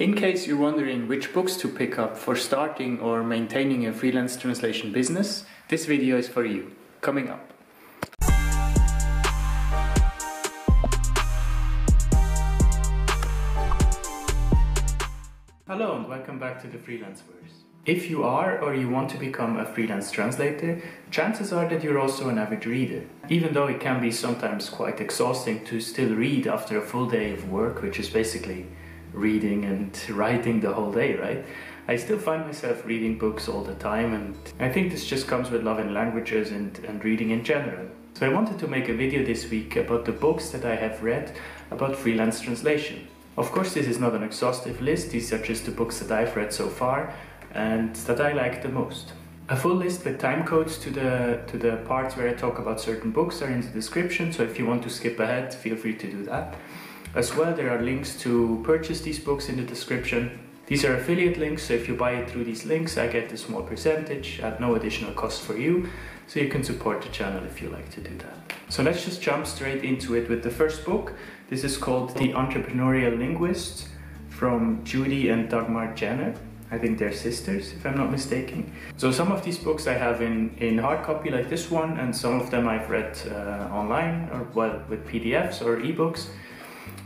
In case you're wondering which books to pick up for starting or maintaining a freelance translation business, this video is for you. Coming up. Hello and welcome back to the Freelanceverse. If you are or you want to become a freelance translator, chances are that you're also an avid reader. Even though it can be sometimes quite exhausting to still read after a full day of work, which is basically reading and writing the whole day, right? I still find myself reading books all the time, and I think this just comes with loving languages and, and reading in general. So I wanted to make a video this week about the books that I have read about freelance translation. Of course, this is not an exhaustive list, these are just the books that I've read so far and that I like the most. A full list with time codes to the to the parts where I talk about certain books are in the description, so if you want to skip ahead, feel free to do that. As well, there are links to purchase these books in the description. These are affiliate links, so if you buy it through these links, I get a small percentage at no additional cost for you, so you can support the channel if you like to do that. So let's just jump straight into it with the first book. This is called The Entrepreneurial Linguist from Judy and Dagmar Jenner. I think they're sisters, if I'm not mistaken. So some of these books I have in, in hard copy like this one, and some of them I've read uh, online or well with PDFs or ebooks.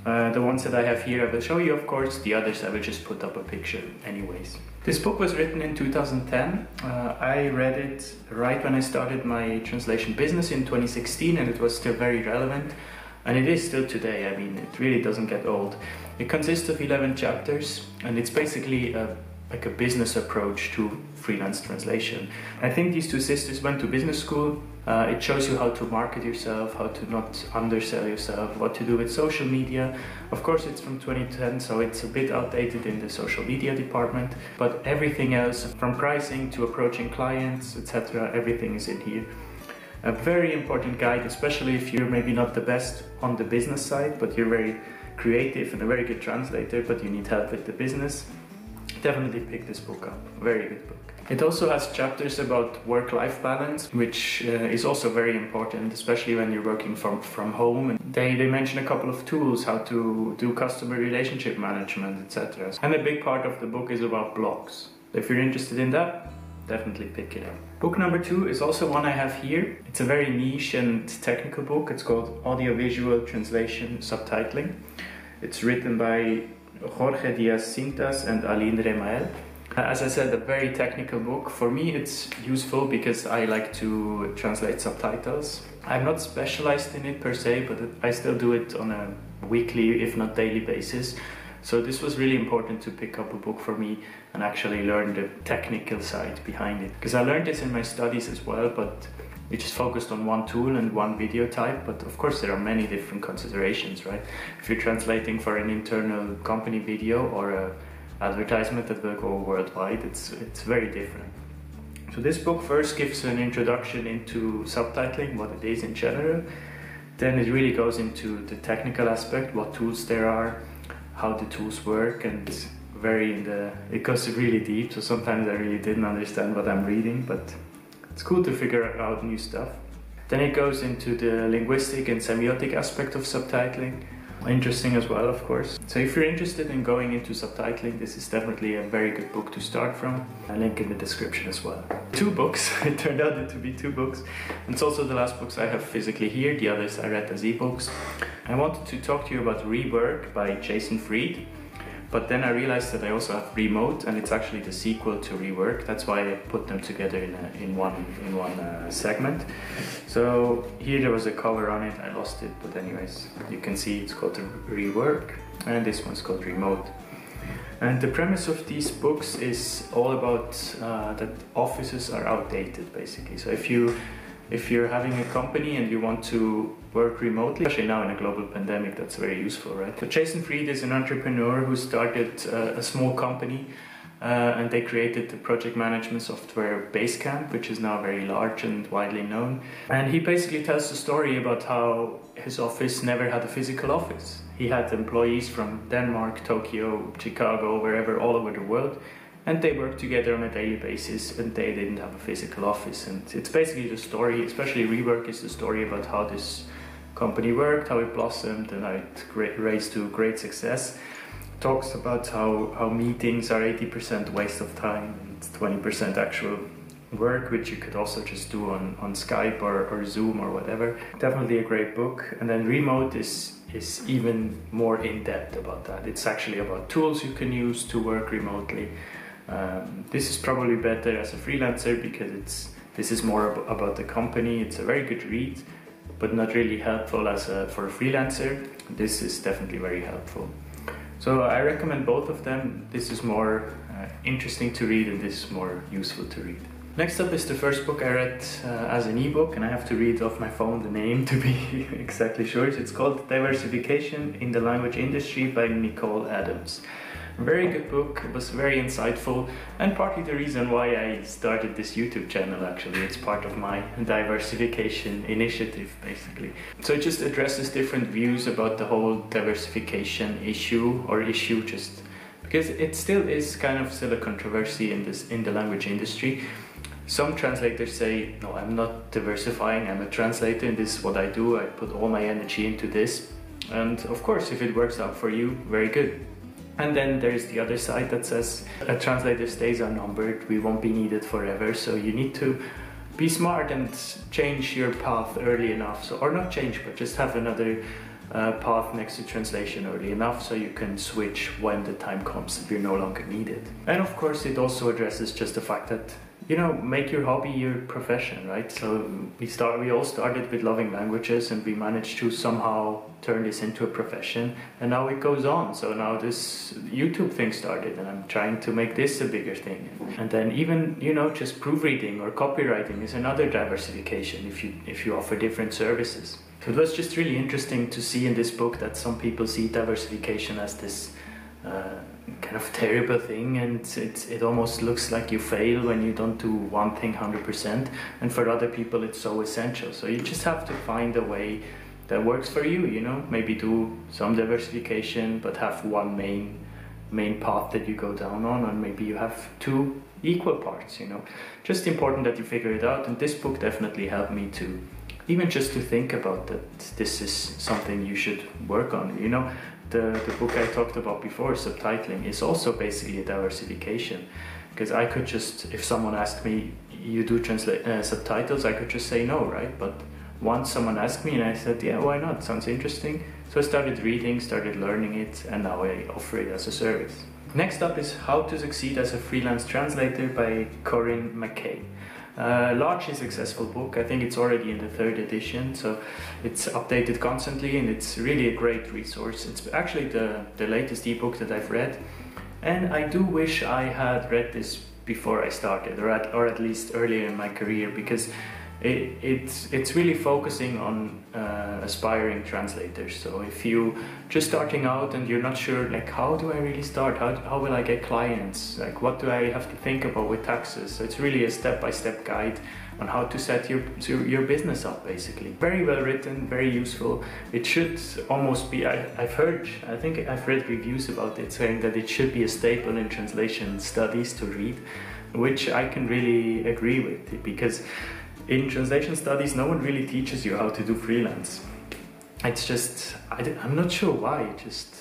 Uh, the ones that I have here I will show you of course, the others I will just put up a picture anyways. This book was written in 2010. Uh, I read it right when I started my translation business in 2016 and it was still very relevant and it is still today, I mean it really doesn't get old. It consists of 11 chapters and it's basically a like a business approach to freelance translation. I think these two sisters went to business school. Uh, it shows you how to market yourself, how to not undersell yourself, what to do with social media. Of course, it's from 2010, so it's a bit outdated in the social media department, but everything else, from pricing to approaching clients, etc., everything is in here. A very important guide, especially if you're maybe not the best on the business side, but you're very creative and a very good translator, but you need help with the business definitely pick this book up. Very good book. It also has chapters about work-life balance, which uh, is also very important, especially when you're working from, from home. And they, they mention a couple of tools, how to do customer relationship management, etc. And a big part of the book is about blogs. If you're interested in that, definitely pick it up. Book number two is also one I have here. It's a very niche and technical book. It's called Audiovisual Translation Subtitling. It's written by Jorge Diaz-Cintas and Aline Remael. Uh, as I said, a very technical book. For me, it's useful because I like to translate subtitles. I'm not specialized in it per se, but I still do it on a weekly, if not daily basis. So this was really important to pick up a book for me and actually learn the technical side behind it. Because I learned this in my studies as well, but we just focused on one tool and one video type, but of course there are many different considerations, right? If you're translating for an internal company video or a advertisement that will go worldwide, it's, it's very different. So this book first gives an introduction into subtitling, what it is in general. Then it really goes into the technical aspect, what tools there are, how the tools work, and very in the, it goes really deep. So sometimes I really didn't understand what I'm reading, but it's cool to figure out new stuff. Then it goes into the linguistic and semiotic aspect of subtitling. Interesting as well, of course. So if you're interested in going into subtitling, this is definitely a very good book to start from. A link in the description as well. Two books, it turned out to be two books. It's also the last books I have physically here, the others I read as ebooks. I wanted to talk to you about Rework by Jason Fried. But then I realized that I also have Remote, and it's actually the sequel to Rework. That's why I put them together in, a, in one in one uh, segment. So here there was a cover on it. I lost it, but anyways, you can see it's called Rework, and this one's called Remote. And the premise of these books is all about uh, that offices are outdated, basically. So if you if you're having a company and you want to work remotely, especially now in a global pandemic, that's very useful, right? So Jason Fried is an entrepreneur who started uh, a small company uh, and they created the project management software Basecamp, which is now very large and widely known. And he basically tells the story about how his office never had a physical office. He had employees from Denmark, Tokyo, Chicago, wherever, all over the world and they worked together on a daily basis and they didn't have a physical office and it's basically the story especially rework is the story about how this company worked how it blossomed and how it raised to great success talks about how, how meetings are 80% waste of time and 20% actual work, which you could also just do on, on Skype or, or Zoom or whatever. Definitely a great book. And then Remote is is even more in depth about that. It's actually about tools you can use to work remotely. Um, this is probably better as a freelancer because it's this is more ab- about the company. It's a very good read, but not really helpful as a, for a freelancer. This is definitely very helpful. So I recommend both of them. This is more uh, interesting to read, and this is more useful to read. Next up is the first book I read uh, as an ebook, and I have to read off my phone the name to be exactly sure. It's called Diversification in the Language Industry by Nicole Adams. Very good book, it was very insightful, and partly the reason why I started this YouTube channel actually. It's part of my diversification initiative basically. So it just addresses different views about the whole diversification issue or issue just because it still is kind of still a controversy in this in the language industry some translators say, no, I'm not diversifying, I'm a translator and this is what I do, I put all my energy into this. And of course, if it works out for you, very good. And then there's the other side that says a translator's days are numbered, we won't be needed forever, so you need to be smart and change your path early enough. So, or not change, but just have another uh, path next to translation early enough so you can switch when the time comes if you're no longer needed. And of course, it also addresses just the fact that you know make your hobby your profession right so we start we all started with loving languages and we managed to somehow turn this into a profession and now it goes on. So now this youtube thing started and i'm trying to make this a bigger thing. And then even you know just proofreading or copywriting is another diversification if you if you offer different services. So it was just really interesting to see in this book that some people see diversification as this uh, kind of terrible thing and it, it almost looks like you fail when you don't do one thing 100% and for other people it's so essential. So you just have to find a way that works for you you know maybe do some diversification but have one main main path that you go down on and maybe you have two equal parts you know just important that you figure it out and this book definitely helped me to even just to think about that this is something you should work on you know the, the book I talked about before, subtitling, is also basically a diversification. Because I could just, if someone asked me, you do translate uh, subtitles, I could just say no, right? But once someone asked me and I said, yeah, why not? Sounds interesting. So I started reading, started learning it, and now I offer it as a service. Next up is How to Succeed as a Freelance Translator by Corinne McKay. Uh, largely successful book. I think it's already in the third edition, so it's updated constantly and it's really a great resource. It's actually the, the latest ebook that I've read, and I do wish I had read this before I started, or at, or at least earlier in my career, because it, it's it's really focusing on uh, aspiring translators. So if you just starting out and you're not sure like how do I really start? How, how will I get clients? Like what do I have to think about with taxes? So it's really a step by step guide on how to set your your business up basically. Very well written, very useful. It should almost be I, I've heard I think I've read reviews about it saying that it should be a staple in translation studies to read, which I can really agree with because in translation studies, no one really teaches you how to do freelance. It's just, I, am not sure why. Just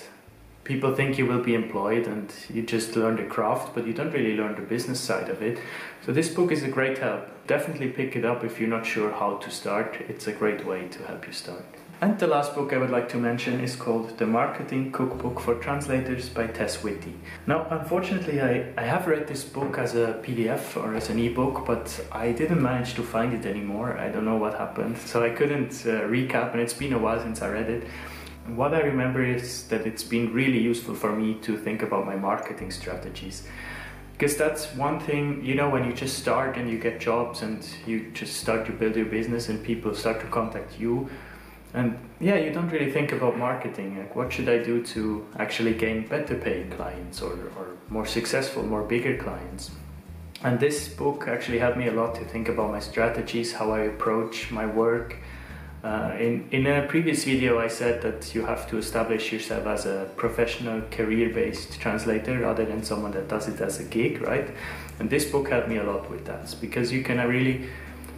people think you will be employed and you just learn the craft, but you don't really learn the business side of it. So, this book is a great help. Definitely pick it up if you're not sure how to start. It's a great way to help you start. And the last book I would like to mention is called The Marketing Cookbook for Translators by Tess Whitty. Now, unfortunately, I, I have read this book as a PDF or as an ebook, but I didn't manage to find it anymore. I don't know what happened, so I couldn't uh, recap, and it's been a while since I read it. What I remember is that it's been really useful for me to think about my marketing strategies because that's one thing you know when you just start and you get jobs and you just start to build your business and people start to contact you and yeah, you don't really think about marketing. Like, what should I do to actually gain better paying clients or, or more successful, more bigger clients? And this book actually helped me a lot to think about my strategies, how I approach my work. Uh, in, in a previous video, I said that you have to establish yourself as a professional, career based translator rather than someone that does it as a gig, right? And this book helped me a lot with that because you can really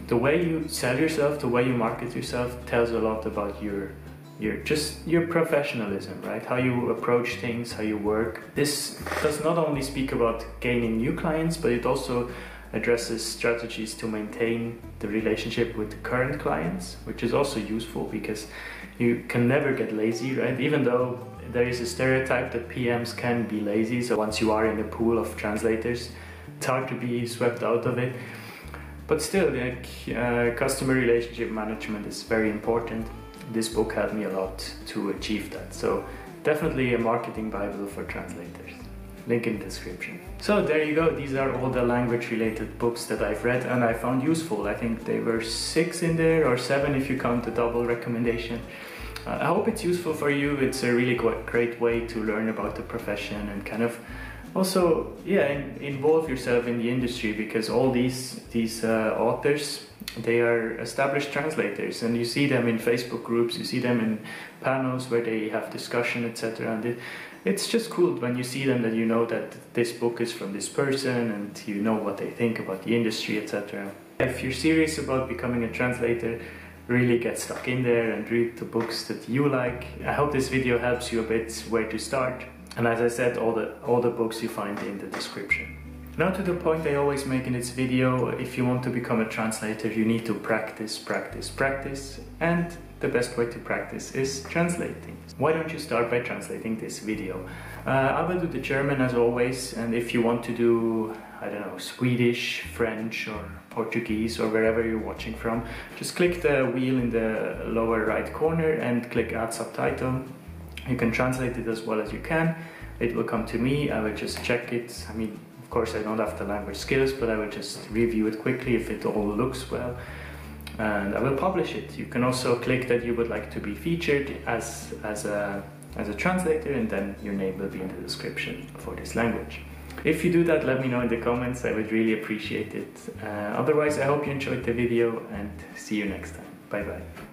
the way you sell yourself, the way you market yourself tells a lot about your your just your professionalism, right? How you approach things, how you work. This does not only speak about gaining new clients, but it also addresses strategies to maintain the relationship with the current clients, which is also useful because you can never get lazy, right? Even though there is a stereotype that PMs can be lazy, so once you are in a pool of translators, it's hard to be swept out of it. But still, uh, customer relationship management is very important. This book helped me a lot to achieve that. So definitely a marketing bible for translators. Link in the description. So there you go. These are all the language related books that I've read and I found useful. I think they were six in there or seven if you count the double recommendation. Uh, I hope it's useful for you. It's a really great way to learn about the profession and kind of also yeah in, involve yourself in the industry because all these these uh, authors they are established translators and you see them in facebook groups you see them in panels where they have discussion etc and it, it's just cool when you see them that you know that this book is from this person and you know what they think about the industry etc if you're serious about becoming a translator really get stuck in there and read the books that you like. I hope this video helps you a bit where to start and as I said, all the, all the books you find in the description. Now to the point I always make in this video, if you want to become a translator, you need to practice, practice, practice, and the best way to practice is translating. Why don't you start by translating this video? Uh, I will do the German as always, and if you want to do, I don't know, Swedish, French, or Portuguese, or wherever you're watching from, just click the wheel in the lower right corner and click Add Subtitle you can translate it as well as you can. It will come to me, I will just check it. I mean, of course I don't have the language skills, but I will just review it quickly if it all looks well. And I will publish it. You can also click that you would like to be featured as, as, a, as a translator and then your name will be in the description for this language. If you do that, let me know in the comments, I would really appreciate it. Uh, otherwise, I hope you enjoyed the video and see you next time. Bye bye.